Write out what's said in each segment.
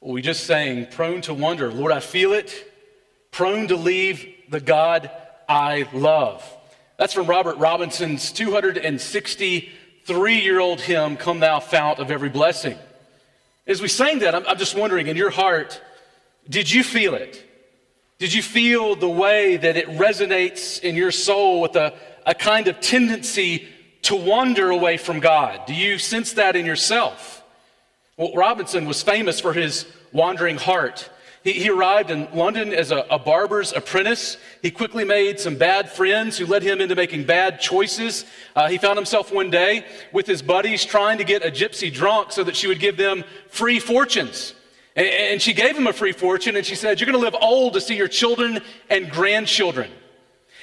We just sang, prone to wonder. Lord, I feel it. Prone to leave the God I love. That's from Robert Robinson's 263 year old hymn, Come Thou Fount of Every Blessing. As we sang that, I'm, I'm just wondering in your heart, did you feel it? Did you feel the way that it resonates in your soul with a, a kind of tendency to wander away from God? Do you sense that in yourself? Well, Robinson was famous for his wandering heart. He, he arrived in London as a, a barber's apprentice. He quickly made some bad friends who led him into making bad choices. Uh, he found himself one day with his buddies trying to get a gypsy drunk so that she would give them free fortunes. And, and she gave him a free fortune and she said, You're going to live old to see your children and grandchildren.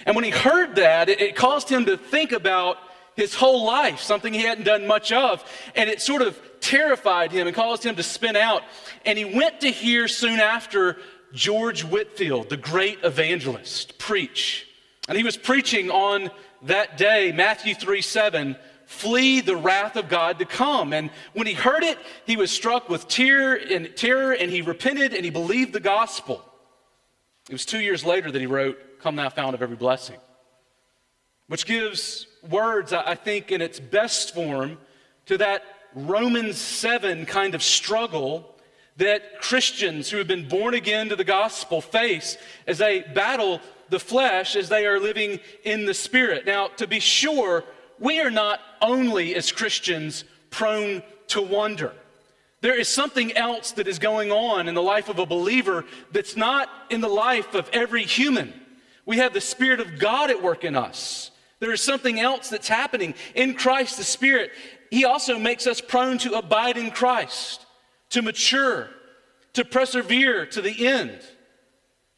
And when he heard that, it, it caused him to think about his whole life, something he hadn't done much of. And it sort of terrified him and caused him to spin out. And he went to hear soon after George Whitefield, the great evangelist, preach. And he was preaching on that day, Matthew 3 7, flee the wrath of God to come. And when he heard it, he was struck with tear and terror, and he repented and he believed the gospel. It was two years later that he wrote, Come thou fount of every blessing, which gives words, I think, in its best form to that Romans 7 kind of struggle that Christians who have been born again to the gospel face as they battle the flesh as they are living in the spirit. Now, to be sure, we are not only as Christians prone to wonder. There is something else that is going on in the life of a believer that's not in the life of every human. We have the Spirit of God at work in us. There is something else that's happening in Christ, the Spirit he also makes us prone to abide in Christ, to mature, to persevere to the end.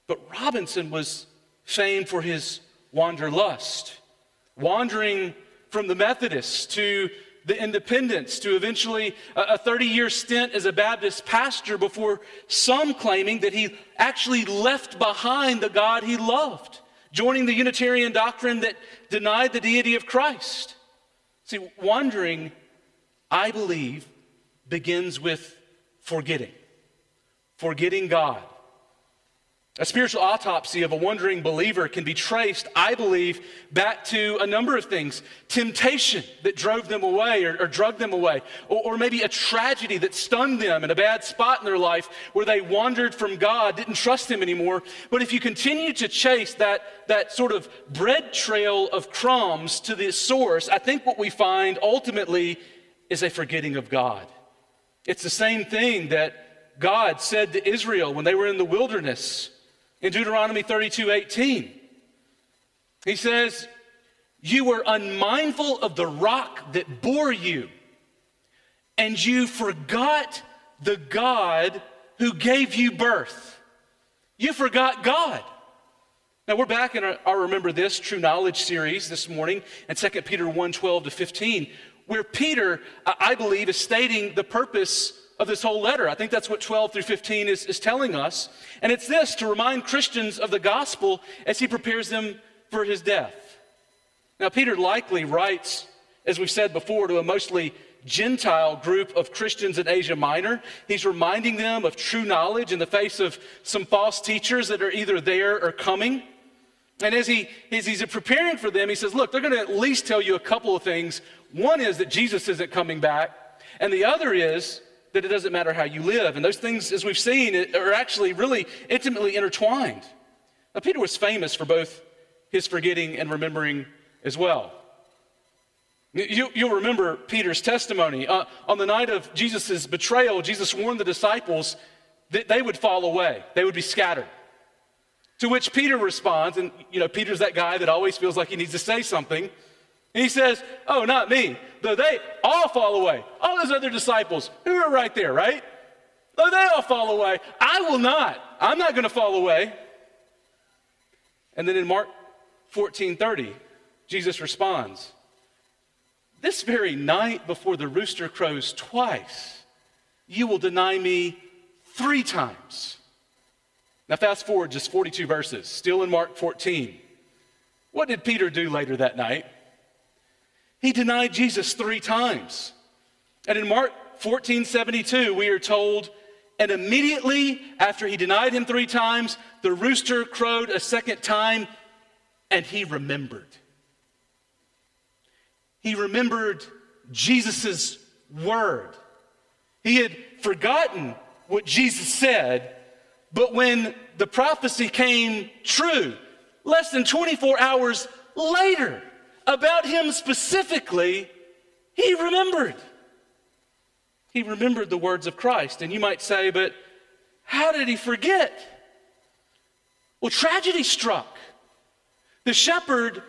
But Robinson was famed for his wanderlust, wandering from the Methodists to the Independents to eventually a 30 year stint as a Baptist pastor before some claiming that he actually left behind the God he loved, joining the Unitarian doctrine that denied the deity of Christ. See, wandering, I believe, begins with forgetting, forgetting God. A spiritual autopsy of a wandering believer can be traced, I believe, back to a number of things temptation that drove them away or, or drug them away, or, or, maybe a tragedy that stunned them in a bad spot in their life where they wandered from God, didn't trust Him anymore. But if you continue to chase that, that sort of bread trail of crumbs to the source, I think what we find ultimately is a forgetting of God. It's the same thing that God said to Israel when they were in the wilderness in Deuteronomy 32 18. He says, You were unmindful of the rock that bore you, and you forgot the God who gave you birth. You forgot God. Now we're back in our, our, Remember This True Knowledge series this morning in 2 Peter 1 12 to 15, where Peter, I believe, is stating the purpose of this whole letter. I think that's what 12 through 15 is, is telling us. And it's this to remind Christians of the gospel as he prepares them for his death. Now, Peter likely writes, as we've said before, to a mostly Gentile group of Christians in Asia Minor. He's reminding them of true knowledge in the face of some false teachers that are either there or coming. And as, he, as he's preparing for them, he says, Look, they're going to at least tell you a couple of things. One is that Jesus isn't coming back, and the other is that it doesn't matter how you live. And those things, as we've seen, are actually really intimately intertwined. Now, Peter was famous for both his forgetting and remembering as well. You, will remember Peter's testimony. Uh, on the night of Jesus' betrayal, Jesus warned the disciples that they would fall away, they would be scattered. To which Peter responds, and you know, Peter's that guy that always feels like he needs to say something. He says, Oh, not me. Though they all fall away. All those other disciples who are right there, right? Though they all fall away, I will not. I'm not going to fall away. And then in Mark 14 30, Jesus responds, This very night before the rooster crows twice, you will deny me three times. Now, fast forward just 42 verses, still in Mark 14. What did Peter do later that night? He denied Jesus three times. And in Mark 14 72, we are told And immediately after he denied him three times, the rooster crowed a second time, and he remembered. He remembered Jesus' word. He had forgotten what Jesus said, but when the prophecy came true, less than 24 hours later, about him specifically, he remembered. He remembered the words of Christ. And you might say, but how did he forget? Well, tragedy struck. The shepherd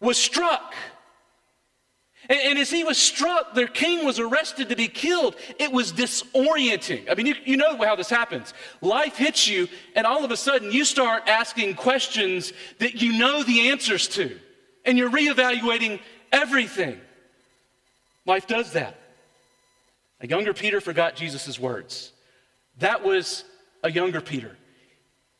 was struck. And, and, as he was struck, their king was arrested to be killed. It was disorienting. I mean, you, you know how this happens. Life hits you, and all of a sudden you start asking questions that you know the answers to, and you're reevaluating everything. Life does that. A younger Peter forgot Jesus' words. That was a younger Peter.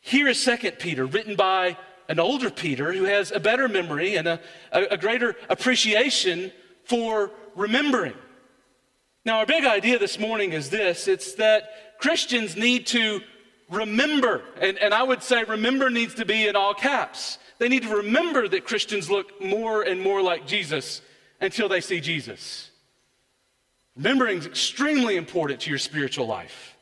Here is Second Peter, written by an older Peter who has a better memory and a, a, a greater appreciation for remembering. Now, our big idea this morning is this it's that Christians need to remember, and, and I would say remember needs to be in all caps. They need to remember that Christians look more and more like Jesus until they see Jesus. Remembering is extremely important to your spiritual life.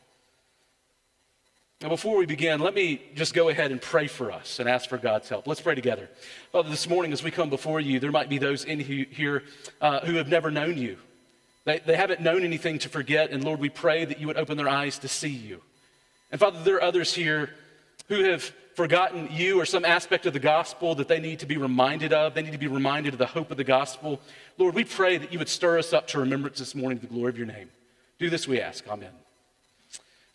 Now, before we begin, let me just go ahead and pray for us and ask for God's help. Let's pray together. Father, this morning as we come before you, there might be those in here uh, who have never known you. They, they haven't known anything to forget, and Lord, we pray that you would open their eyes to see you. And Father, there are others here who have forgotten you or some aspect of the gospel that they need to be reminded of. They need to be reminded of the hope of the gospel. Lord, we pray that you would stir us up to remembrance this morning to the glory of your name. Do this, we ask. Amen.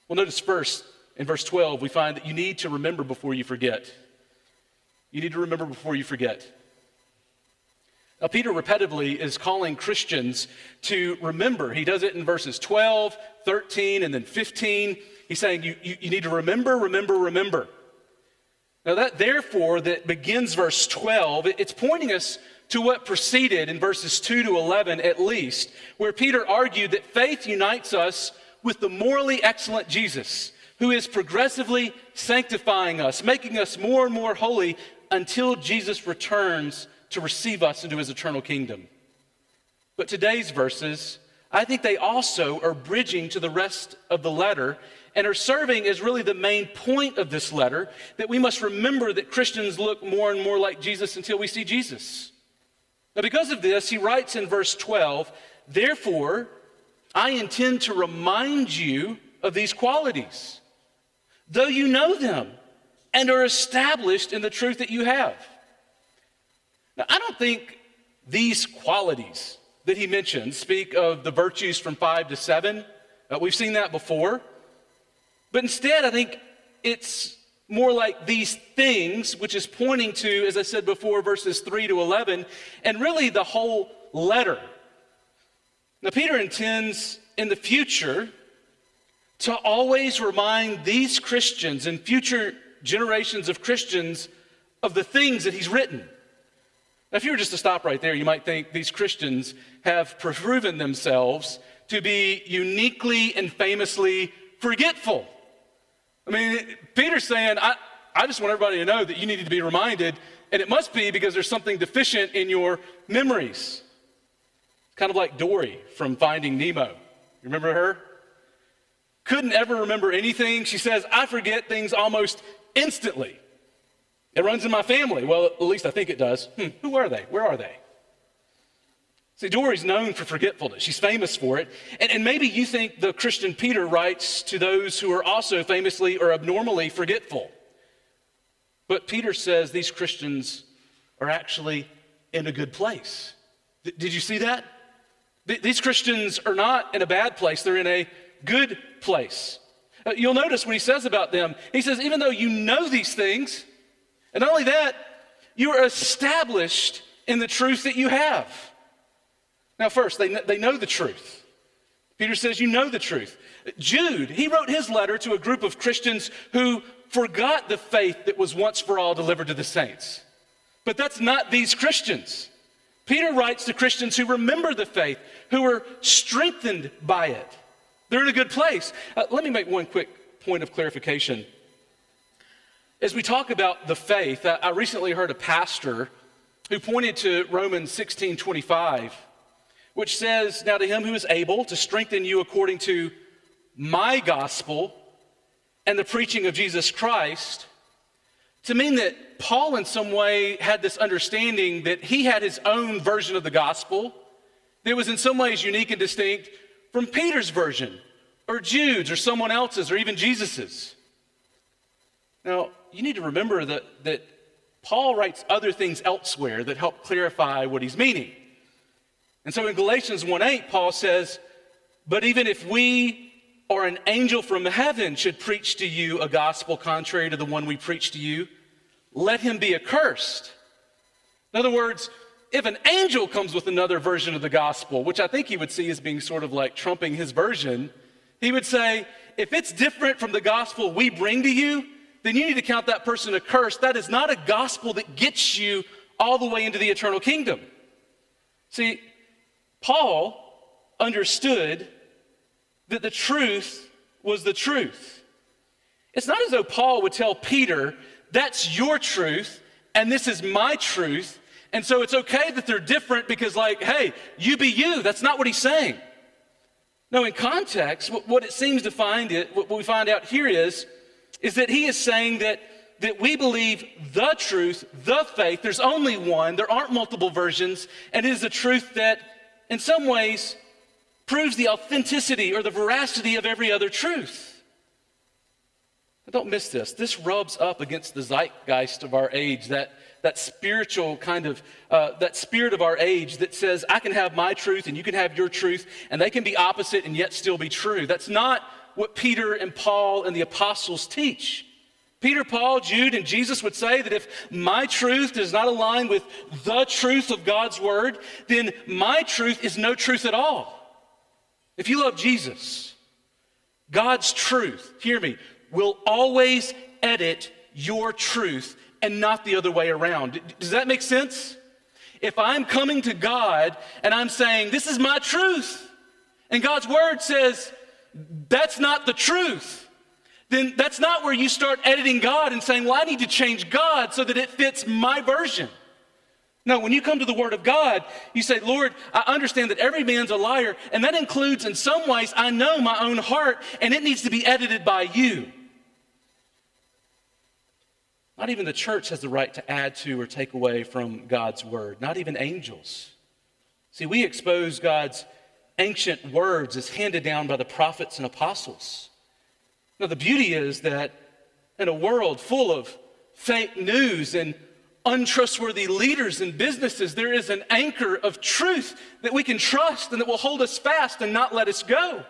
Well, notice first, in verse 12, we find that you need to remember before you forget. You need to remember before you forget. Now, Peter repetitively is calling Christians to remember. He does it in verses 12, 13, and then 15. He's saying, you, you, you, need to remember, remember, remember. Now, that therefore that begins verse 12, it's pointing us to what preceded in verses 2 to 11 at least, where Peter argued that faith unites us with the morally excellent Jesus who is progressively sanctifying us, making us more and more holy until Jesus returns to receive us into his eternal kingdom. But today's verses, I think they also are bridging to the rest of the letter and are serving is really the main point of this letter that we must remember that Christians look more and more like Jesus until we see Jesus. Now, because of this, he writes in verse 12, Therefore, I intend to remind you of these qualities though you know them and are established in the truth that you have. Now, I don't think these qualities that he mentions speak of the virtues from five to seven. Uh, we've seen that before. But instead, I think it's more like these things, which is pointing to, as I said before, verses 3 to 11, and really the whole letter. Now, Peter intends in the future to always remind these Christians and future generations of Christians of the things that he's written. Now, if you were just to stop right there, you might think these Christians have proven themselves to be uniquely and famously forgetful. I mean, Peter's saying, I, I just want everybody to know that you need to be reminded, and it must be because there's something deficient in your memories. Kind of like Dory from Finding Nemo. You remember her? couldn't ever remember anything. She says, I forget things almost instantly. It runs in my family. Well, at least I think it does. Hmm, who are they? Where are they? See, Dory's known for forgetfulness. She's famous for it. And, and maybe you think the Christian Peter writes to those who are also famously or abnormally forgetful. But Peter says these Christians are actually in a good place. Did you see that? Th- these Christians are not in a bad place, they're in a good place. Uh, you'll notice when he says about them, he says, even though you know these things, and not only that, you are established in the truth that you have. Now, first, they, they know the truth. Peter says, You know the truth. Jude, he wrote his letter to a group of Christians who forgot the faith that was once for all delivered to the saints. But that's not these Christians. Peter writes to Christians who remember the faith, who were strengthened by it. They're in a good place. Uh, let me make one quick point of clarification. As we talk about the faith, I, I recently heard a pastor who pointed to Romans 16 25, which says, Now to him who is able to strengthen you according to my gospel and the preaching of Jesus Christ, to mean that Paul, in some way, had this understanding that he had his own version of the gospel that was in some ways unique and distinct from Peter's version, or Jude's, or someone else's, or even Jesus's. Now, you need to remember that, that Paul writes other things elsewhere that help clarify what he's meaning. And so in Galatians 1:8, Paul says, But even if we or an angel from heaven should preach to you a gospel contrary to the one we preach to you, let him be accursed. In other words, if an angel comes with another version of the gospel, which I think he would see as being sort of like trumping his version, he would say, if it's different from the gospel we bring to you, then you need to count that person accursed. That is not a gospel that gets you all the way into the eternal kingdom. See, Paul understood that the truth was the truth. It's not as though Paul would tell Peter, that's your truth, and this is my truth. And so it's okay that they're different because, like, hey, you be you. That's not what he's saying. No, in context, what it seems to find it, what we find out here is is that he is saying that, that we believe the truth, the faith. There's only one, there aren't multiple versions, and it is a truth that, in some ways, proves the authenticity or the veracity of every other truth. But don't miss this. This rubs up against the zeitgeist of our age, that, that spiritual kind of, uh, that spirit of our age that says, I can have my truth and you can have your truth, and they can be opposite and yet still be true. That's not what Peter and Paul and the apostles teach. Peter, Paul, Jude, and Jesus would say that if my truth does not align with the truth of God's word, then my truth is no truth at all. If you love Jesus, God's truth, hear me, will always edit your truth and not the other way around. Does that make sense? If I'm coming to God and I'm saying, This is my truth, and God's word says, that's not the truth, then that's not where you start editing God and saying, well, I need to change God so that it fits my version. No, when you come to the Word of God, you say, Lord, I understand that every man's a liar, and that includes, in some ways, I know my own heart, and it needs to be edited by you. Not even the church has the right to add to or take away from God's Word, not even angels. See, we expose God's ancient words as handed down by the prophets and apostles. Now, the beauty is that in a world full of fake news and untrustworthy leaders and businesses, there is an anchor of truth that we can trust and that will hold us fast and not let us go.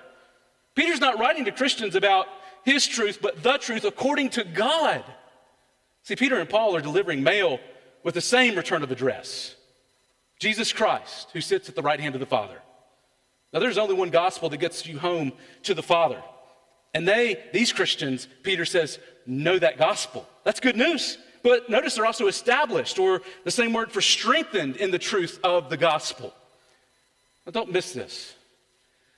Peter's not writing to Christians about his truth, but the truth according to God. See, Peter and Paul are delivering mail with the same return of address Jesus Christ, who sits at the right hand of the Father. Now, there's only one gospel that gets you home to the Father. And they, these Christians, Peter says, know that gospel. That's good news. But notice they're also established, or the same word for strengthened in the truth of the gospel. Now, don't miss this.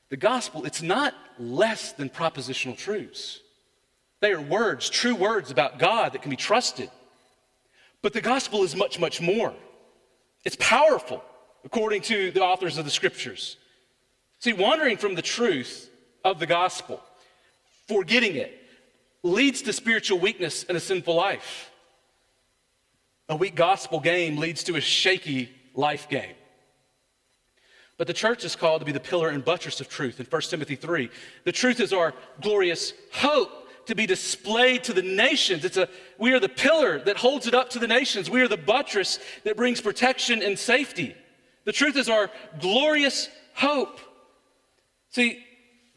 The gospel, it's not less than propositional truths. They are words, true words about God that can be trusted. But the gospel is much, much more. It's powerful, according to the authors of the scriptures. See, wandering from the truth of the gospel, forgetting it, leads to spiritual weakness and a sinful life. A weak gospel game leads to a shaky life game. But the church is called to be the pillar and buttress of truth in 1 Timothy 3. The truth is our glorious hope to be displayed to the nations. It's a, we are the pillar that holds it up to the nations. We are the buttress that brings protection and safety. The truth is our glorious hope. See,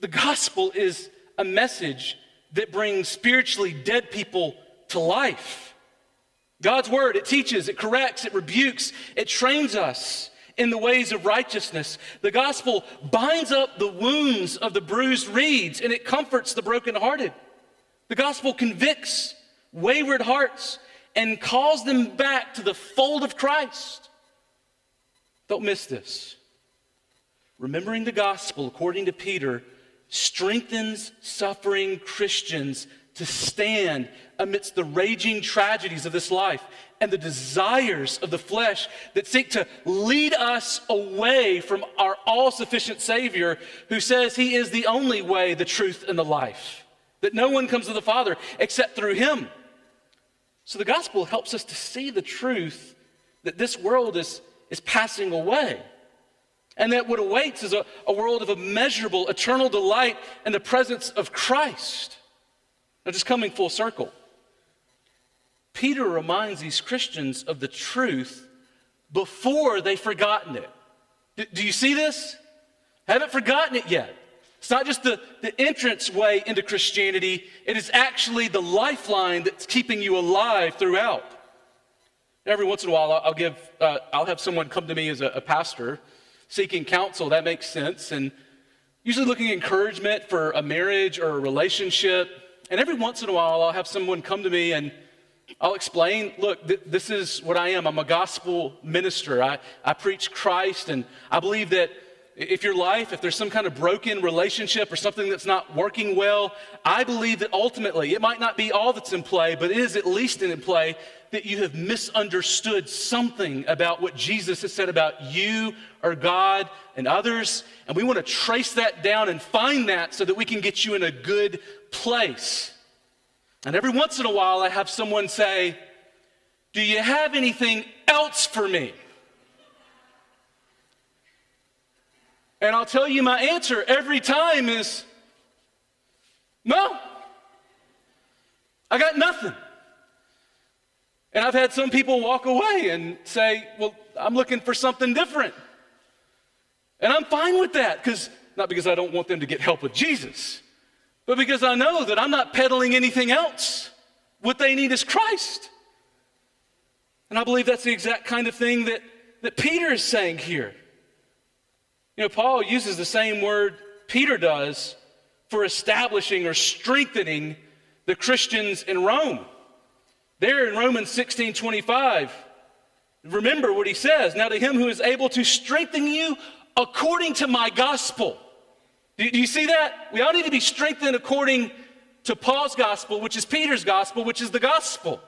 the gospel is a message that brings spiritually dead people to life. God's word, it teaches, it corrects, it rebukes, it trains us in the ways of righteousness. The gospel binds up the wounds of the bruised reeds and it comforts the brokenhearted. The gospel convicts wayward hearts and calls them back to the fold of Christ. Don't miss this. Remembering the gospel, according to Peter, strengthens suffering Christians to stand amidst the raging tragedies of this life and the desires of the flesh that seek to lead us away from our all sufficient Savior who says He is the only way, the truth, and the life. That no one comes to the Father except through Him. So the gospel helps us to see the truth that this world is, is passing away. And that what awaits is a, a world of immeasurable, eternal delight in the presence of Christ. Now, just coming full circle. Peter reminds these Christians of the truth before they've forgotten it. D- do you see this? Haven't forgotten it yet. It's not just the, the entrance way into Christianity, it is actually the lifeline that's keeping you alive throughout. Every once in a while, I'll, give, uh, I'll have someone come to me as a, a pastor seeking counsel. That makes sense. And usually looking encouragement for a marriage or a relationship. And every once in a while, I'll have someone come to me and I'll explain look, th- this is what I am. I'm a gospel minister. I, I preach Christ, and I believe that if your life, if there's some kind of broken relationship or something that's not working well, I believe that ultimately, it might not be all that's in play, but it is at least in play that you have misunderstood something about what Jesus has said about you or God and others. And we want to trace that down and find that so that we can get you in a good place. And every once in a while, I have someone say, Do you have anything else for me? And I'll tell you my answer every time is no. I got nothing. And I've had some people walk away and say, Well, I'm looking for something different. And I'm fine with that because not because I don't want them to get help with Jesus, but because I know that I'm not peddling anything else. What they need is Christ. And I believe that's the exact kind of thing that, that Peter is saying here. You know, Paul uses the same word Peter does for establishing or strengthening the Christians in Rome. There in Romans 16 25, remember what he says. Now, to him who is able to strengthen you according to my gospel do, you see that? We all need to be strengthened according to Paul's gospel, which is Peter's gospel, which is the gospel,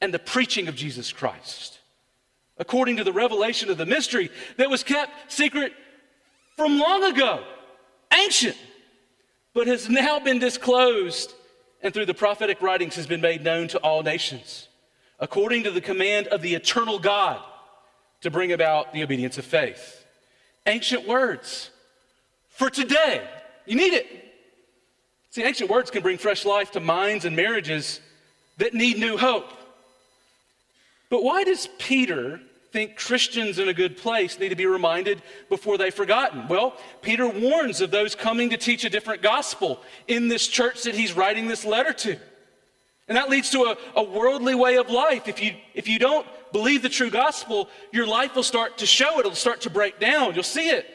and the preaching of Jesus Christ, according to the revelation of the mystery that was kept secret from long ago, ancient, but has now been disclosed and through the prophetic writings has been made known to all nations, according to the command of the eternal God to bring about the obedience of faith. Ancient words for today. You need it. See, ancient words can bring fresh life to minds and marriages that need new hope. But why does Peter think Christians in a good place need to be reminded before they've forgotten? Well, Peter warns of those coming to teach a different gospel in this church that he's writing this letter to. And that leads to a, a worldly way of life. If you, if you don't believe the true gospel, your life will start to show it, it'll start to break down. You'll see it.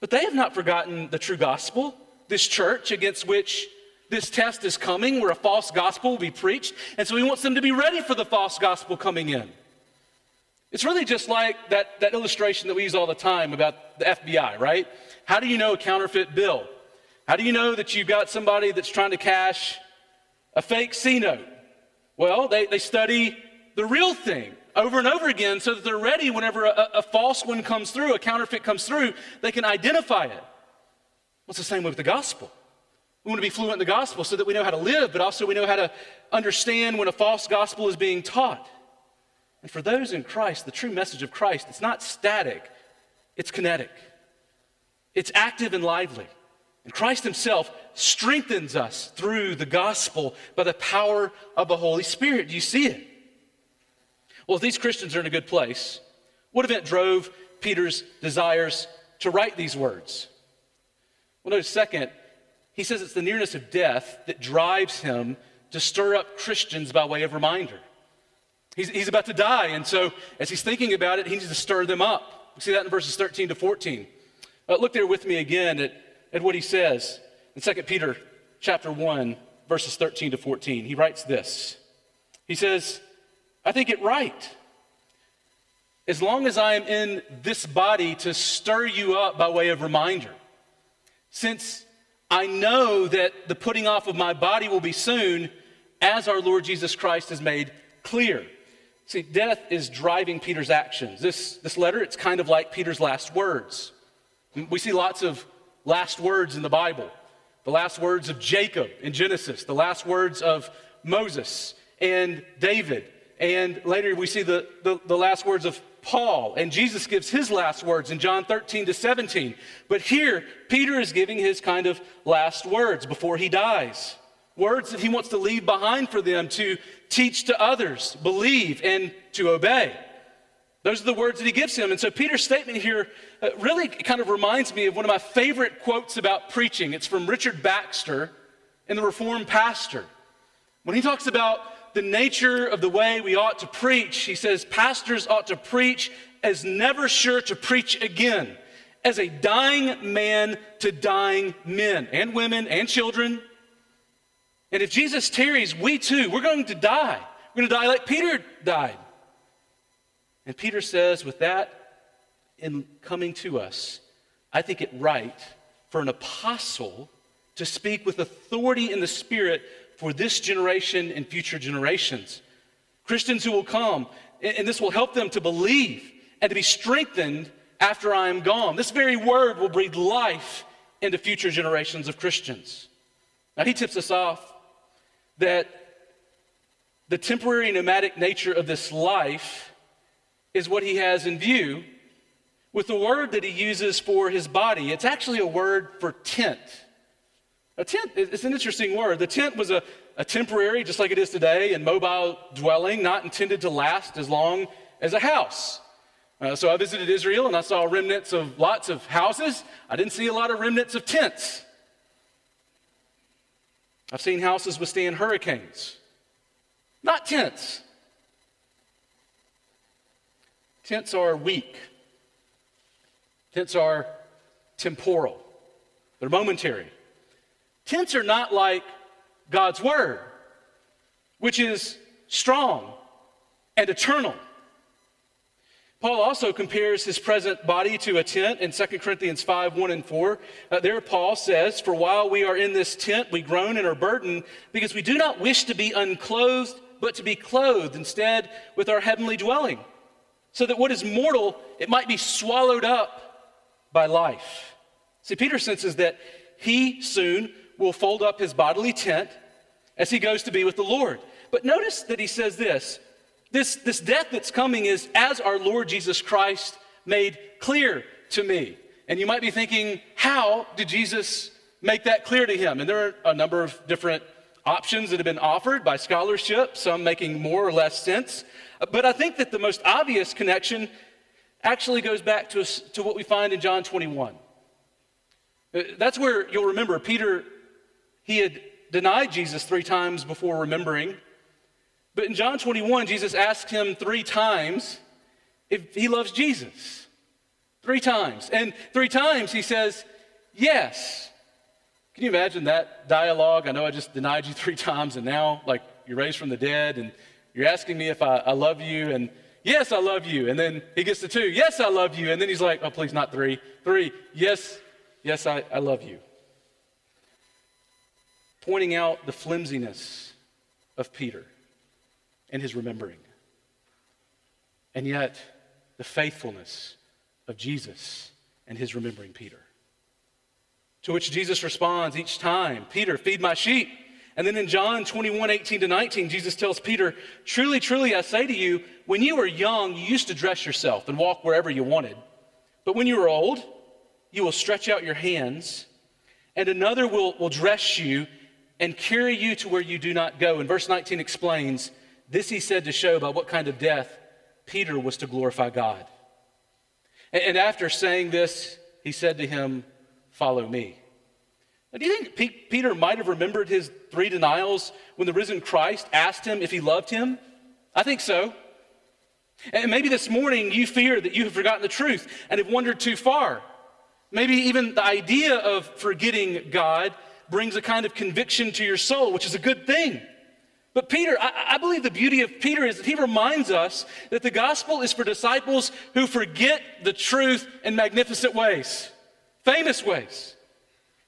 But they have not forgotten the true gospel, this church against which this test is coming, where a false gospel will be preached. And so he wants them to be ready for the false gospel coming in. It's really just like that, that illustration that we use all the time about the FBI, right? How do you know a counterfeit bill? How do you know that you've got somebody that's trying to cash a fake C note? Well, they, they study the real thing over and over again so that they're ready whenever a, a false one comes through, a counterfeit comes through, they can identify it. Well, it's the same way with the gospel. We want to be fluent in the gospel so that we know how to live, but also we know how to understand when a false gospel is being taught. And for those in Christ, the true message of Christ, it's not static, it's kinetic, it's active and lively. And Christ Himself strengthens us through the gospel by the power of the Holy Spirit. Do you see it? Well, if these Christians are in a good place, what event drove Peter's desires to write these words? Well, notice second, he says it's the nearness of death that drives him to stir up Christians by way of reminder. He's, he's about to die, and so as he's thinking about it, he needs to stir them up. We see that in verses 13 to 14. Uh, look there with me again at, at what he says in 2 Peter chapter 1, verses 13 to 14. He writes this. He says, I think it right. As long as I am in this body to stir you up by way of reminder, since I know that the putting off of my body will be soon, as our Lord Jesus Christ has made clear. See, death is driving Peter's actions. This, this letter, it's kind of like Peter's last words. We see lots of last words in the Bible. The last words of Jacob in Genesis, the last words of Moses and David. And later we see the, the, the last words of Paul, and Jesus gives his last words in John 13 to 17. But here, Peter is giving his kind of last words before he dies. Words that he wants to leave behind for them to teach to others, believe, and to obey. Those are the words that he gives him. And so Peter's statement here uh, really kind of reminds me of one of my favorite quotes about preaching. It's from Richard Baxter in The Reformed Pastor. When he talks about the nature of the way we ought to preach, he says pastors ought to preach as never sure to preach again, as a dying man to dying men and women and children. And if Jesus tarries, we too, we're going to die. We're going to die like Peter died. And Peter says, with that in coming to us, I think it right for an apostle to speak with authority in the Spirit for this generation and future generations. Christians who will come, and this will help them to believe and to be strengthened after I am gone. This very word will breathe life into future generations of Christians. Now, he tips us off that the temporary nomadic nature of this life is what he has in view with the word that he uses for his body. It's actually a word for tent. A tent is an interesting word. The tent was a, a temporary, just like it is today, and mobile dwelling, not intended to last as long as a house. Uh, so I visited Israel and I saw remnants of lots of houses. I didn't see a lot of remnants of tents. I've seen houses withstand hurricanes, not tents. Tents are weak, tents are temporal, they're momentary. Tents are not like God's word, which is strong and eternal. Paul also compares his present body to a tent in 2 Corinthians 5 1 and 4. Uh, there, Paul says, For while we are in this tent, we groan and are burdened, because we do not wish to be unclothed, but to be clothed instead with our heavenly dwelling, so that what is mortal, it might be swallowed up by life. See, Peter senses that he soon will fold up his bodily tent as he goes to be with the Lord. But notice that he says this this, this death that's coming is as our Lord Jesus Christ made clear to me. And you might be thinking, how did Jesus make that clear to him? And there are a number of different options that have been offered by scholarship, some making more or less sense. But I think that the most obvious connection actually goes back to, to what we find in John 21. Uh, that's where you'll remember Peter he had denied Jesus three times before remembering. But in John 21, Jesus asked him three times if he loves Jesus. Three times. And three times he says, Yes. Can you imagine that dialogue? I know I just denied you three times, and now, like, you're raised from the dead, and you're asking me if I, I love you, and yes, I love you. And then he gets to two, yes, I love you. And then he's like, oh, please, not three. Three, yes, yes, I, I love you pointing out the flimsiness of Peter and his remembering. And yet, the faithfulness of Jesus and his remembering Peter. To which Jesus responds each time Peter, feed my sheep. And then in John 21 18 to 19, Jesus tells Peter, Truly, truly, I say to you, when you were young, you used to dress yourself and walk wherever you wanted. But when you are old, you will stretch out your hands, and another will, will dress you and carry you to where you do not go. And verse 19 explains this he said to show by what kind of death Peter was to glorify God. And after saying this, he said to him, Follow me. Now, do you think Peter might have remembered his three denials when the risen Christ asked him if he loved him? I think so. And maybe this morning you fear that you have forgotten the truth and have wandered too far. Maybe even the idea of forgetting God brings a kind of conviction to your soul, which is a good thing. But Peter, I, I, believe the beauty of Peter is that he reminds us that the gospel is for disciples who forget the truth in magnificent ways, famous ways.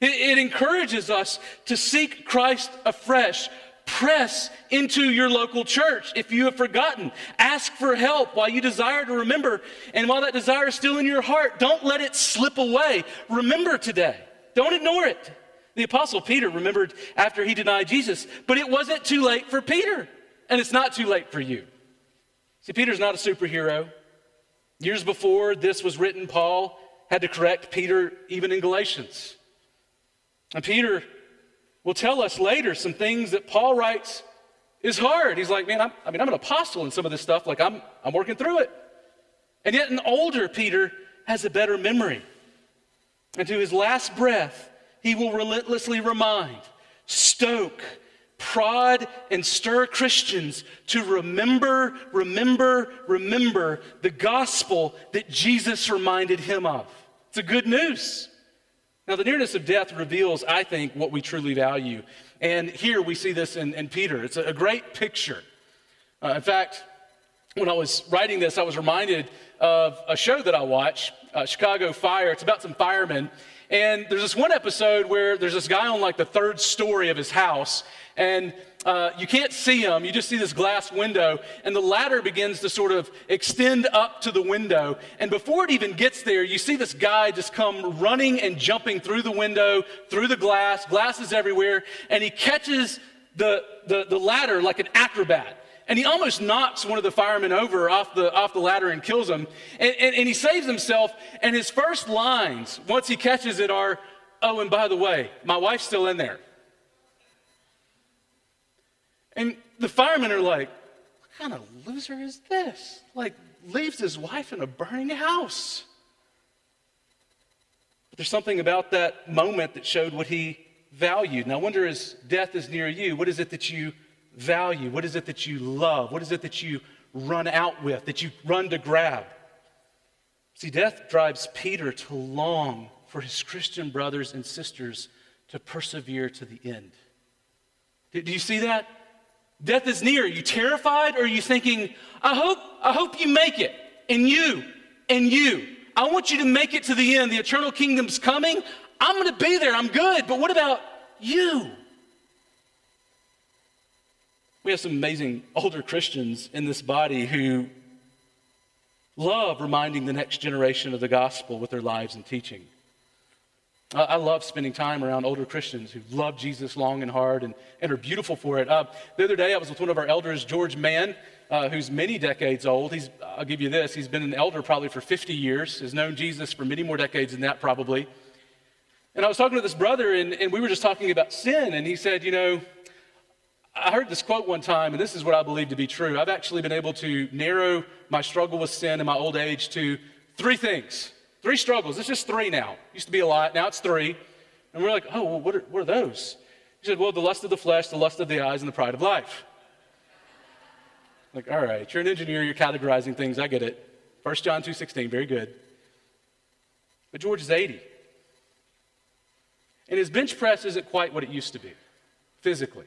It, it encourages us to seek Christ afresh. Press into your local church if you have forgotten. Ask for help while you desire to remember. And while that desire is still in your heart, don't let it slip away. Remember today. Don't ignore it. The Apostle Peter remembered after he denied Jesus, but it wasn't too late for Peter, and it's not too late for you. See, Peter's not a superhero. Years before this was written, Paul had to correct Peter even in Galatians. And Peter will tell us later some things that Paul writes is hard. He's like, man, I'm, i mean, I'm an apostle in some of this stuff. Like, I'm, I'm working through it. And yet, an older Peter has a better memory. And to his last breath, he will relentlessly remind, stoke, prod, and stir Christians to remember, remember, remember the gospel that Jesus reminded him of. It's a good news. Now, the nearness of death reveals, I think, what we truly value. And here we see this in, in Peter. It's a, great picture. Uh, in fact, when I was writing this, I was reminded of a show that I watch, uh, Chicago Fire. It's about some firemen. And there's this one episode where there's this guy on like the third story of his house, and uh, you can't see him. You just see this glass window, and the ladder begins to sort of extend up to the window. And before it even gets there, you see this guy just come running and jumping through the window, through the glass, glasses everywhere, and he catches the, the, the ladder like an acrobat and he almost knocks one of the firemen over off the, off the ladder and kills him. And, and, and, he saves himself. And his first lines, once he catches it, are, Oh, and by the way, my wife's still in there. And the firemen are like, what kind of loser is this? Like, leaves his wife in a burning house. But there's something about that moment that showed what he valued. Now, I wonder as death is near you, what is it that you value? What is it that you love? What is it that you run out with, that you run to grab? See, death drives Peter to long for his Christian brothers and sisters to persevere to the end. Do you see that? Death is near. Are you terrified or are you thinking, I hope, I hope you make it, and you, and you. I want you to make it to the end. The eternal kingdom's coming. I'm going to be there. I'm good. But what about you? We have some amazing older Christians in this body who love reminding the next generation of the gospel with their lives and teaching. I love spending time around older Christians who love Jesus long and hard and, and are beautiful for it. Uh, the other day, I was with one of our elders, George Mann, uh, who's many decades old. He's, I'll give you this, he's been an elder probably for 50 years, has known Jesus for many more decades than that, probably. And I was talking to this brother, and, and we were just talking about sin, and he said, You know, I heard this quote one time, and this is what I believe to be true. I've actually been able to narrow my struggle with sin in my old age to three things. Three struggles. It's just three now. Used to be a lot. Now it's three. And we're like, oh, well, what are, what are those? He said, well, the lust of the flesh, the lust of the eyes, and the pride of life. Like, all right, you're an engineer, you're categorizing things. I get it. 1 John 2.16, very good. But George is 80. And his bench press isn't quite what it used to be, physically.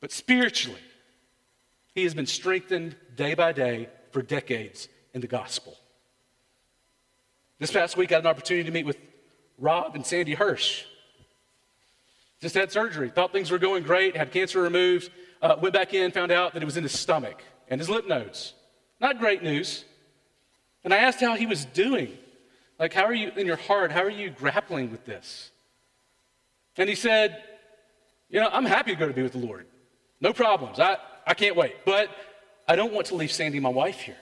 But spiritually, he has been strengthened day by day for decades in the gospel. This past week, I had an opportunity to meet with Rob and Sandy Hirsch. Just had surgery, thought things were going great, had cancer removed, uh, went back in, found out that it was in his stomach and his lymph nodes. Not great news. And I asked how he was doing. Like, how are you in your heart? How are you grappling with this? And he said, You know, I'm happy to go to be with the Lord. No problems. I, I can't wait. But I don't want to leave Sandy, my wife, here.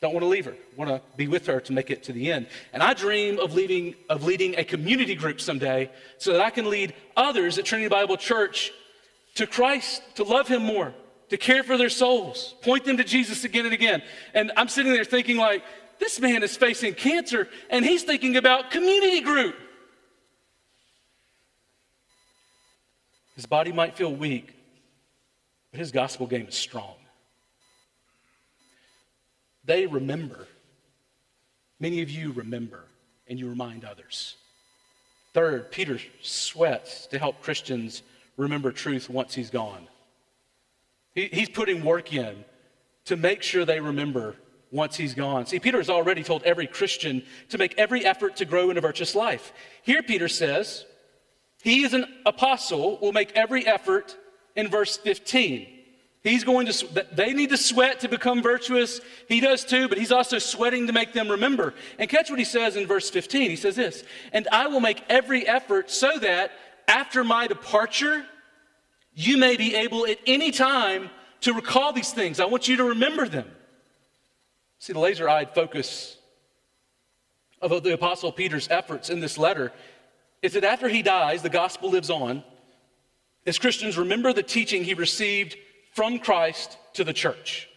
Don't want to leave her. Want to be with her to make it to the end. And I dream of leading, of leading a community group someday so that I can lead others at Trinity Bible Church to Christ, to love Him more, to care for their souls, point them to Jesus again and again. And I'm sitting there thinking, like, this man is facing cancer and he's thinking about community group. His body might feel weak, but his gospel game is strong. They remember. Many of you remember, and you remind others. Third, Peter sweats to help Christians remember truth once he's gone. He, he's putting work in to make sure they remember once he's gone. See, Peter has already told every Christian to make every effort to grow in a virtuous life. Here, Peter says, he is an apostle, will make every effort in verse 15. He's going to, they need to sweat to become virtuous. He does too, but he's also sweating to make them remember. And catch what he says in verse 15. He says this, and I will make every effort so that after my departure, you may be able at any time to recall these things. I want you to remember them. See, the laser eyed focus of the Apostle Peter's efforts in this letter is that after he dies, the gospel lives on. As Christians, remember the teaching he received from Christ to the church.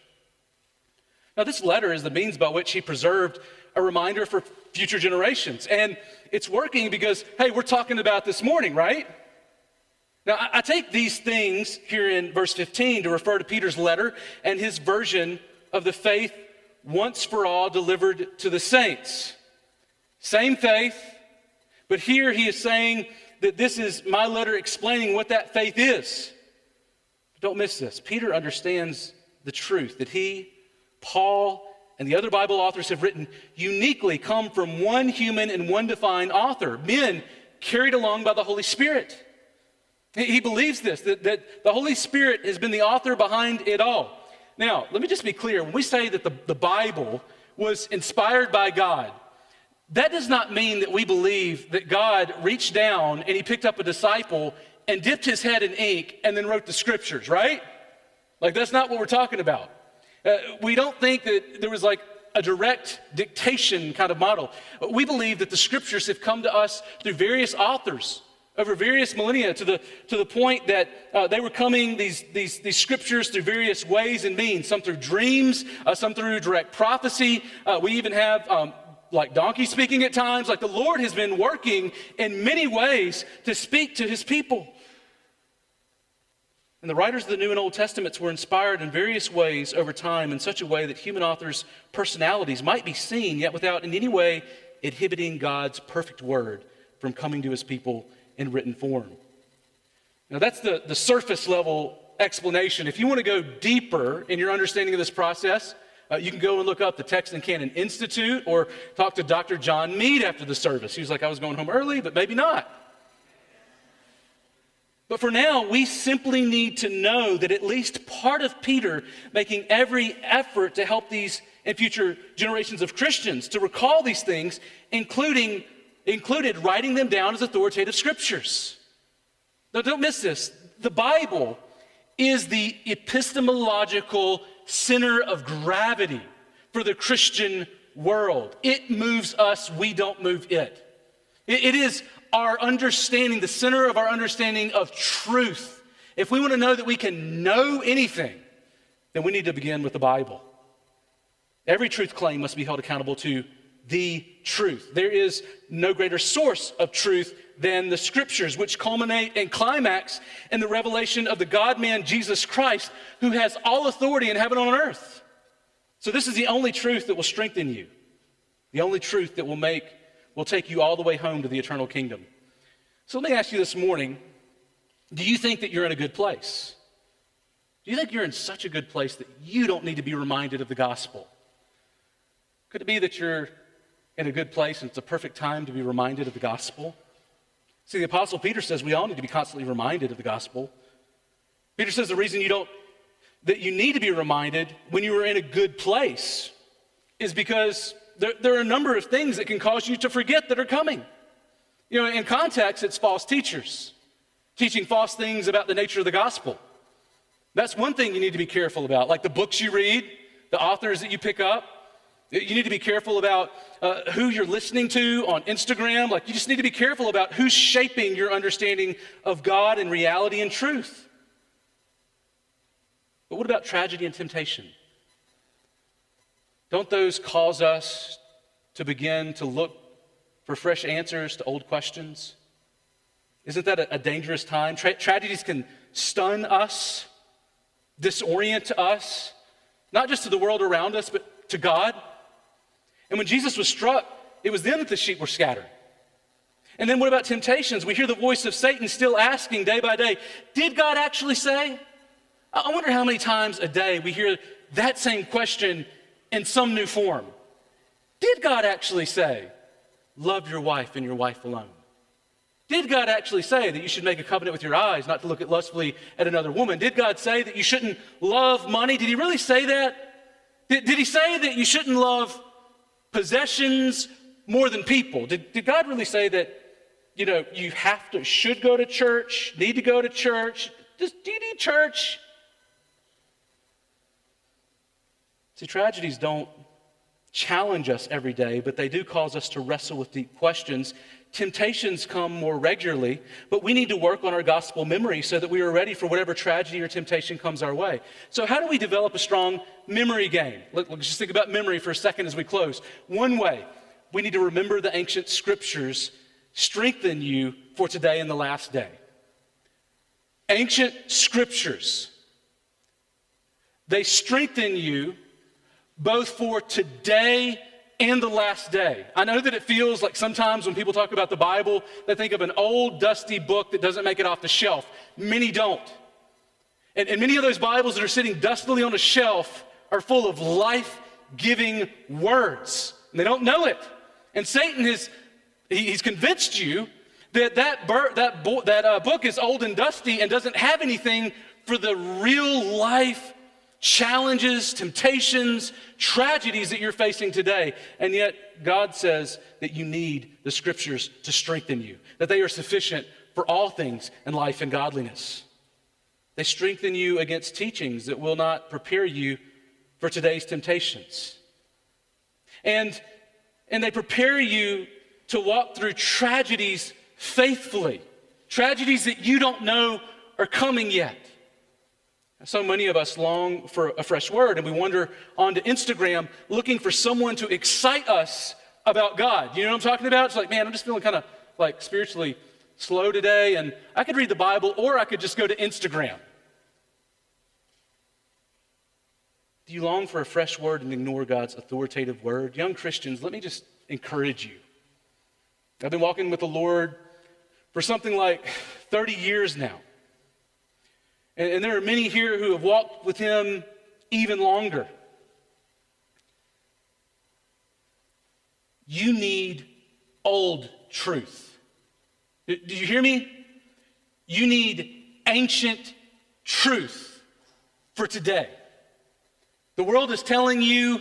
Now, this letter is the means by which he preserved a reminder for future generations. And it's working because, hey, we're talking about this morning, right? Now, I take these things here in verse 15 to refer to Peter's letter and his version of the faith once for all delivered to the saints. Same faith, but here he is saying that this is my letter explaining what that faith is. Don't miss this. Peter understands the truth that he, Paul, and the other Bible authors have written uniquely come from one human and one divine author, men carried along by the Holy Spirit. He believes this, that, that the Holy Spirit has been the author behind it all. Now, let me just be clear. When we say that the, the Bible was inspired by God, that does not mean that we believe that God reached down and he picked up a disciple and dipped his head in ink and then wrote the scriptures, right? Like, that's not what we're talking about. Uh, we don't think that there was like a direct dictation kind of model. We believe that the scriptures have come to us through various authors over various millennia to the, to the point that uh, they were coming, these, these, these scriptures, through various ways and means, some through dreams, uh, some through direct prophecy. Uh, we even have um, like donkey speaking at times. Like the Lord has been working in many ways to speak to his people. And the writers of the New and Old Testaments were inspired in various ways over time in such a way that human authors' personalities might be seen, yet without in any way inhibiting God's perfect word from coming to his people in written form. Now, that's the, the surface level explanation. If you want to go deeper in your understanding of this process, uh, you can go and look up the Text and Canon Institute or talk to Dr. John Meade after the service. He was like, I was going home early, but maybe not. But for now, we simply need to know that at least part of Peter making every effort to help these and future generations of Christians to recall these things, including included writing them down as authoritative scriptures. Now, don't miss this. The Bible is the epistemological center of gravity for the Christian world. It moves us, we don't move it. It is our understanding, the center of our understanding of truth. If we want to know that we can know anything, then we need to begin with the Bible. Every truth claim must be held accountable to the truth. There is no greater source of truth than the scriptures, which culminate and climax in the revelation of the God man Jesus Christ, who has all authority in heaven and on earth. So, this is the only truth that will strengthen you, the only truth that will make, will take you all the way home to the eternal kingdom. So, let me ask you this morning do you think that you're in a good place? Do you think you're in such a good place that you don't need to be reminded of the gospel? Could it be that you're in a good place and it's a perfect time to be reminded of the gospel. See, the Apostle Peter says we all need to be constantly reminded of the gospel. Peter says the reason you don't, that you need to be reminded when you are in a good place is because there, there are a number of things that can cause you to forget that are coming. You know, in context, it's false teachers teaching false things about the nature of the gospel. That's one thing you need to be careful about, like the books you read, the authors that you pick up. You need to be careful about uh, who you're listening to on Instagram. Like, you just need to be careful about who's shaping your understanding of God and reality and truth. But what about tragedy and temptation? Don't those cause us to begin to look for fresh answers to old questions? Isn't that a, a dangerous time? Tra- tragedies can stun us, disorient us, not just to the world around us, but to God. And when Jesus was struck, it was then that the sheep were scattered. And then what about temptations? We hear the voice of Satan still asking day by day, Did God actually say? I wonder how many times a day we hear that same question in some new form. Did God actually say, love your wife and your wife alone? Did God actually say that you should make a covenant with your eyes not to look at lustfully at another woman? Did God say that you shouldn't love money? Did He really say that? Did, did He say that you shouldn't love possessions more than people? Did, did God really say that, you know, you have to, should go to church, need to go to church? Just, do you need church? See, tragedies don't challenge us every day, but they do cause us to wrestle with deep questions Temptations come more regularly, but we need to work on our gospel memory so that we are ready for whatever tragedy or temptation comes our way. So, how do we develop a strong memory game? Let, us just think about memory for a second as we close. One way, we need to remember the ancient scriptures strengthen you for today and the last day. Ancient scriptures, they strengthen you both for today and the last day. I know that it feels like sometimes when people talk about the Bible, they think of an old, dusty book that doesn't make it off the shelf. Many don't. And, and many of those Bibles that are sitting dustily on a shelf are full of life giving words. And they don't know it. And Satan has he, he's convinced you that that, bur- that, bo- that uh, book is old and dusty and doesn't have anything for the real life challenges, temptations, tragedies that you're facing today. And yet, God says that you need the scriptures to strengthen you, that they are sufficient for all things in life and godliness. They strengthen you against teachings that will not prepare you for today's temptations. And, and they prepare you to walk through tragedies faithfully, tragedies that you don't know are coming yet. So many of us long for a fresh word, and we wander onto Instagram looking for someone to excite us about God. You know what I'm talking about? It's like, man, I'm just feeling kind of like spiritually slow today, and I could read the Bible, or I could just go to Instagram. Do you long for a fresh word and ignore God's authoritative word? Young Christians, let me just encourage you. I've been walking with the Lord for something like 30 years now. And, and there are many here who have walked with him even longer. You need old truth. Did you hear me? You need ancient truth for today. The world is telling you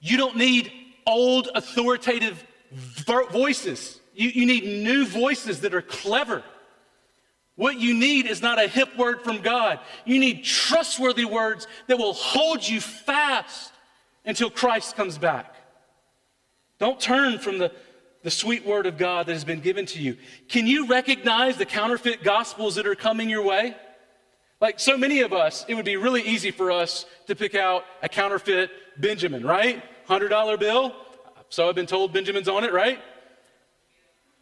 you don't need old authoritative voices. You, you need new voices that are clever what you need is not a hip word from God. You need trustworthy words that will hold you fast until Christ comes back. Don't turn from the, the sweet word of God that has been given to you. Can you recognize the counterfeit gospels that are coming your way? Like so many of us, it would be really easy for us to pick out a counterfeit Benjamin, right? $100 bill. So I've been told Benjamin's on it, right?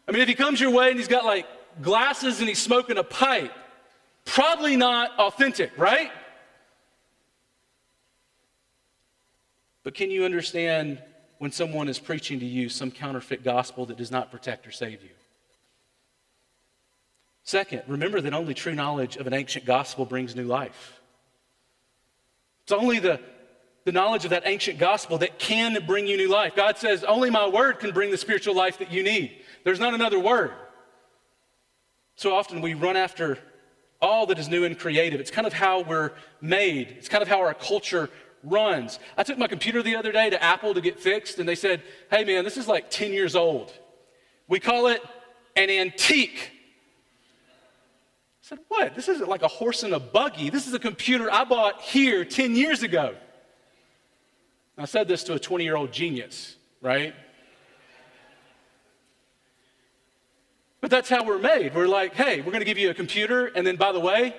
I mean, if he comes your way and he's got like glasses and he's smoking a pipe. Probably not authentic, right? But can you understand when someone is preaching to you some counterfeit gospel that does not protect or save you? Second, remember that only true knowledge of an ancient gospel brings new life. It's only the, the knowledge of that ancient gospel that can bring you new life. God says, Only my word can bring the spiritual life that you need. There's not another word. So often we run after all that is new and creative. It's kind of how we're made, it's kind of how our culture runs. I took my computer the other day to Apple to get fixed, and they said, Hey, man, this is like 10 years old. We call it an antique. I said, What? This isn't like a horse and a buggy. This is a computer I bought here 10 years ago. I said this to a 20 year old genius, right? But that's how we're made. We're like, hey, we're going to give you a computer, and then by the way,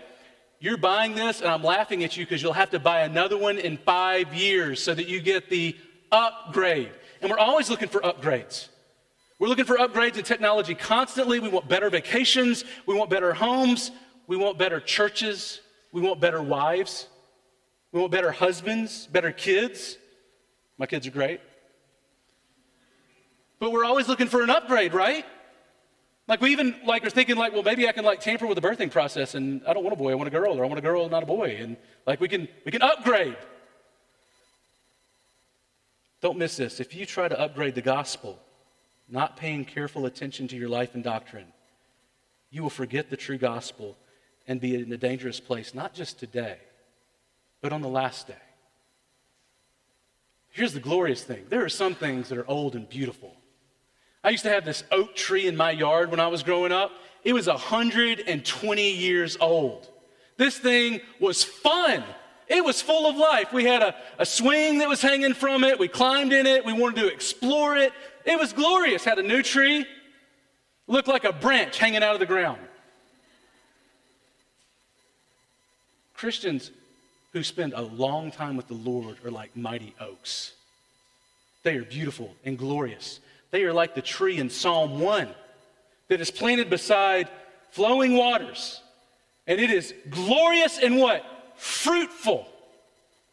you're buying this, and I'm laughing at you because you'll have to buy another one in five years so that you get the upgrade. And we're always looking for upgrades. We're looking for upgrades in technology constantly. We want better vacations. We want better homes. We want better churches. We want better wives. We want better husbands, better kids. My kids are great. But we're always looking for an upgrade, right? Like we even like are thinking like, well, maybe I can like tamper with the birthing process, and I don't want a boy, I want a girl, or I want a girl, not a boy, and like we can we can upgrade. Don't miss this. If you try to upgrade the gospel, not paying careful attention to your life and doctrine, you will forget the true gospel and be in a dangerous place, not just today, but on the last day. Here's the glorious thing there are some things that are old and beautiful. I used to have this oak tree in my yard when I was growing up. It was 120 years old. This thing was fun. It was full of life. We had a, a swing that was hanging from it. We climbed in it. We wanted to explore it. It was glorious. Had a new tree. Looked like a branch hanging out of the ground. Christians who spend a long time with the Lord are like mighty oaks. They are beautiful and glorious. They are like the tree in Psalm 1 that is planted beside flowing waters. And it is glorious and what? Fruitful.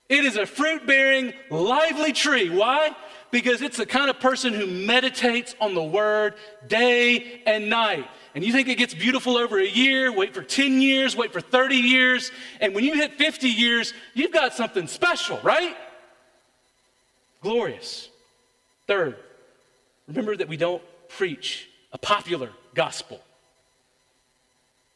It is a fruit bearing, lively tree. Why? Because it's the kind of person who meditates on the word day and night. And you think it gets beautiful over a year, wait for 10 years, wait for 30 years. And when you hit 50 years, you've got something special, right? Glorious. Third, remember that we don't preach a popular gospel.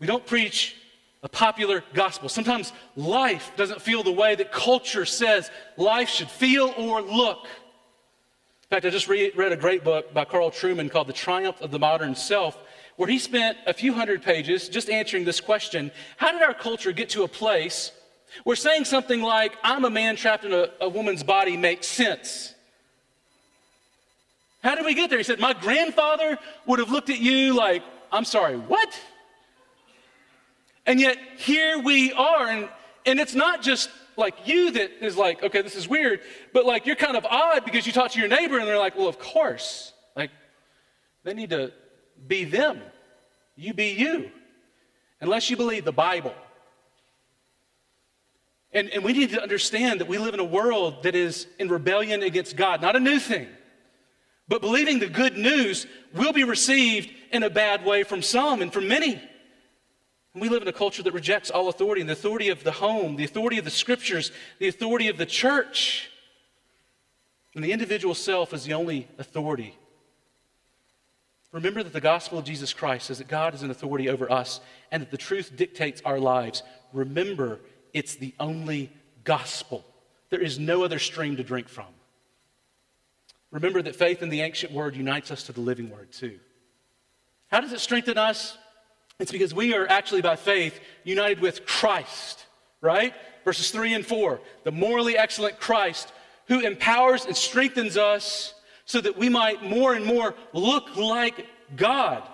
We don't preach a popular gospel. Sometimes life doesn't feel the way that culture says life should feel or look. In fact, I just read, read a great book by Carl Trueman called The Triumph of the Modern Self, where he spent a few hundred pages just answering this question How did our culture get to a place where saying something like, I'm a man trapped in a, a woman's body makes sense? How did we get there? He said, My grandfather would have looked at you like, I'm sorry, what? And yet here we are. And, and it's not just like you that is like, okay, this is weird, but like you're kind of odd because you talk to your neighbor and they're like, well, of course. Like they need to be them. You be you. Unless you believe the Bible. And, and we need to understand that we live in a world that is in rebellion against God, not a new thing. But believing the good news will be received in a bad way from some and from many. We live in a culture that rejects all authority and the authority of the home, the authority of the scriptures, the authority of the church. And the individual self is the only authority. Remember that the gospel of Jesus Christ says that God is an authority over us and that the truth dictates our lives. Remember, it's the only gospel. There is no other stream to drink from. Remember that faith in the ancient word unites us to the living word, too. How does it strengthen us? It's because we are actually by faith united with Christ, right? Verses 3 and 4. The morally excellent Christ who empowers and strengthens us so that we might more and more look like God.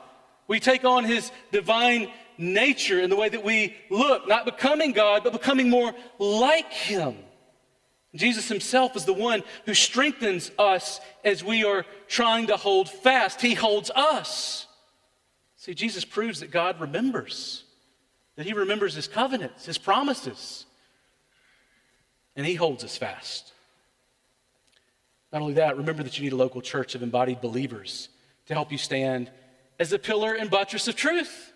We take on his divine nature in the way that we look, not becoming God, but becoming more like him. Jesus himself is the one who strengthens us as we are trying to hold fast. He holds us. See, Jesus proves that God remembers, that He remembers His covenants, His promises, and He holds us fast. Not only that, remember that you need a local church of embodied believers to help you stand as a pillar and buttress of truth.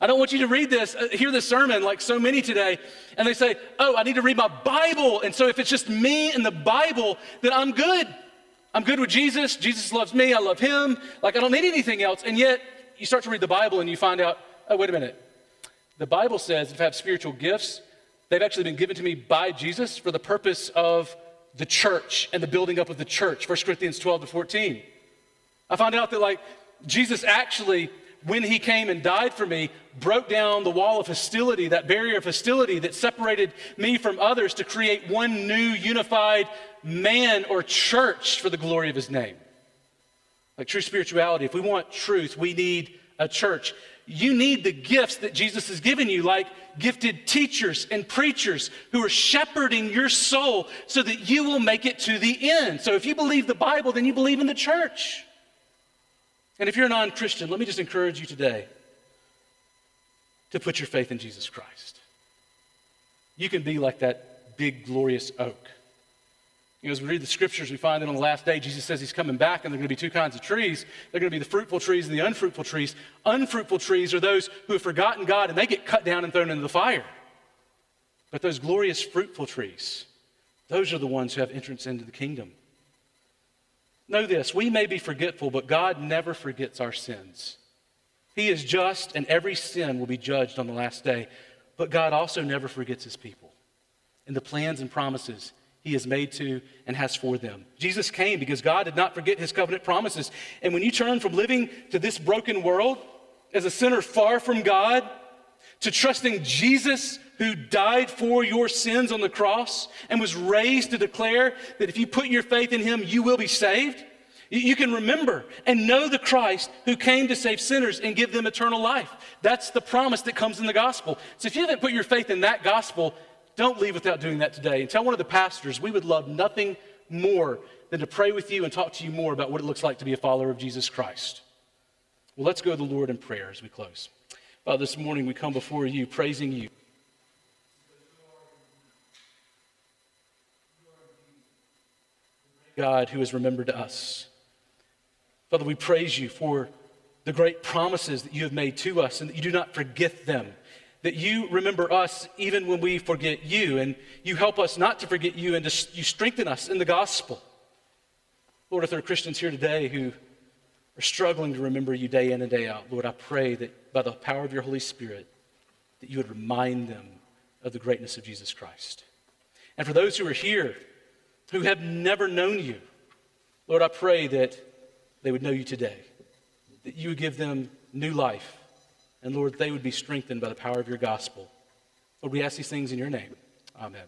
I don't want you to read this, uh, hear this sermon like so many today, and they say, Oh, I need to read my Bible. And so if it's just me and the Bible, then I'm good. I'm good with Jesus. Jesus loves me. I love him. Like, I don't need anything else. And yet, you start to read the Bible and you find out, oh, wait a minute. The Bible says if I have spiritual gifts, they've actually been given to me by Jesus for the purpose of the church and the building up of the church. 1 Corinthians 12 to 14. I found out that, like, Jesus actually, when he came and died for me, broke down the wall of hostility, that barrier of hostility that separated me from others to create one new unified man or church for the glory of his name. Like true spirituality, if we want truth, we need a church. You need the gifts that Jesus has given you, like gifted teachers and preachers who are shepherding your soul so that you will make it to the end. So if you believe the Bible, then you believe in the church. And if you're a non Christian, let me just encourage you today to put your faith in Jesus Christ. You can be like that big, glorious oak you know, as we read the scriptures, we find that on the last day, Jesus says he's coming back, and there are going to be two kinds of trees. There are going to be the fruitful trees and the unfruitful trees. Unfruitful trees are those who have forgotten God, and they get cut down and thrown into the fire. But those glorious fruitful trees, Those are the ones who have entrance into the kingdom. Know this we may be forgetful, but God never forgets our sins. He is just, and every sin will be judged on the last day. But God also never forgets his people and the plans and promises he has made to and has for them. Jesus came because God did not forget his covenant promises. And when you turn from living to this broken world as a sinner far from God to trusting Jesus who died for your sins on the cross and was raised to declare that if you put your faith in him, you will be saved. You can remember and know the Christ who came to save sinners and give them eternal life. That's the promise that comes in the gospel. So if you haven't put your faith in that gospel, don't leave without doing that today. And tell one of the pastors, we would love nothing more than to pray with you and talk to you more about what it looks like to be a follower of Jesus Christ. Well, let's go to the Lord in prayer as we close. Father, this morning we come before you praising you. God who has remembered us. Father, we praise you for the great promises that you have made to us and that you do not forget them. That you remember us even when we forget you, and you help us not to forget you, and to, you strengthen us in the gospel. Lord, if there are Christians here today who are struggling to remember you day in and day out, Lord, I pray that by the power of your Holy Spirit, that you would remind them of the greatness of Jesus Christ. And for those who are here who have never known you, Lord, I pray that they would know you today, that you would give them new life, and Lord, they would be strengthened by the power of your gospel. Lord, we ask these things in your name. Amen.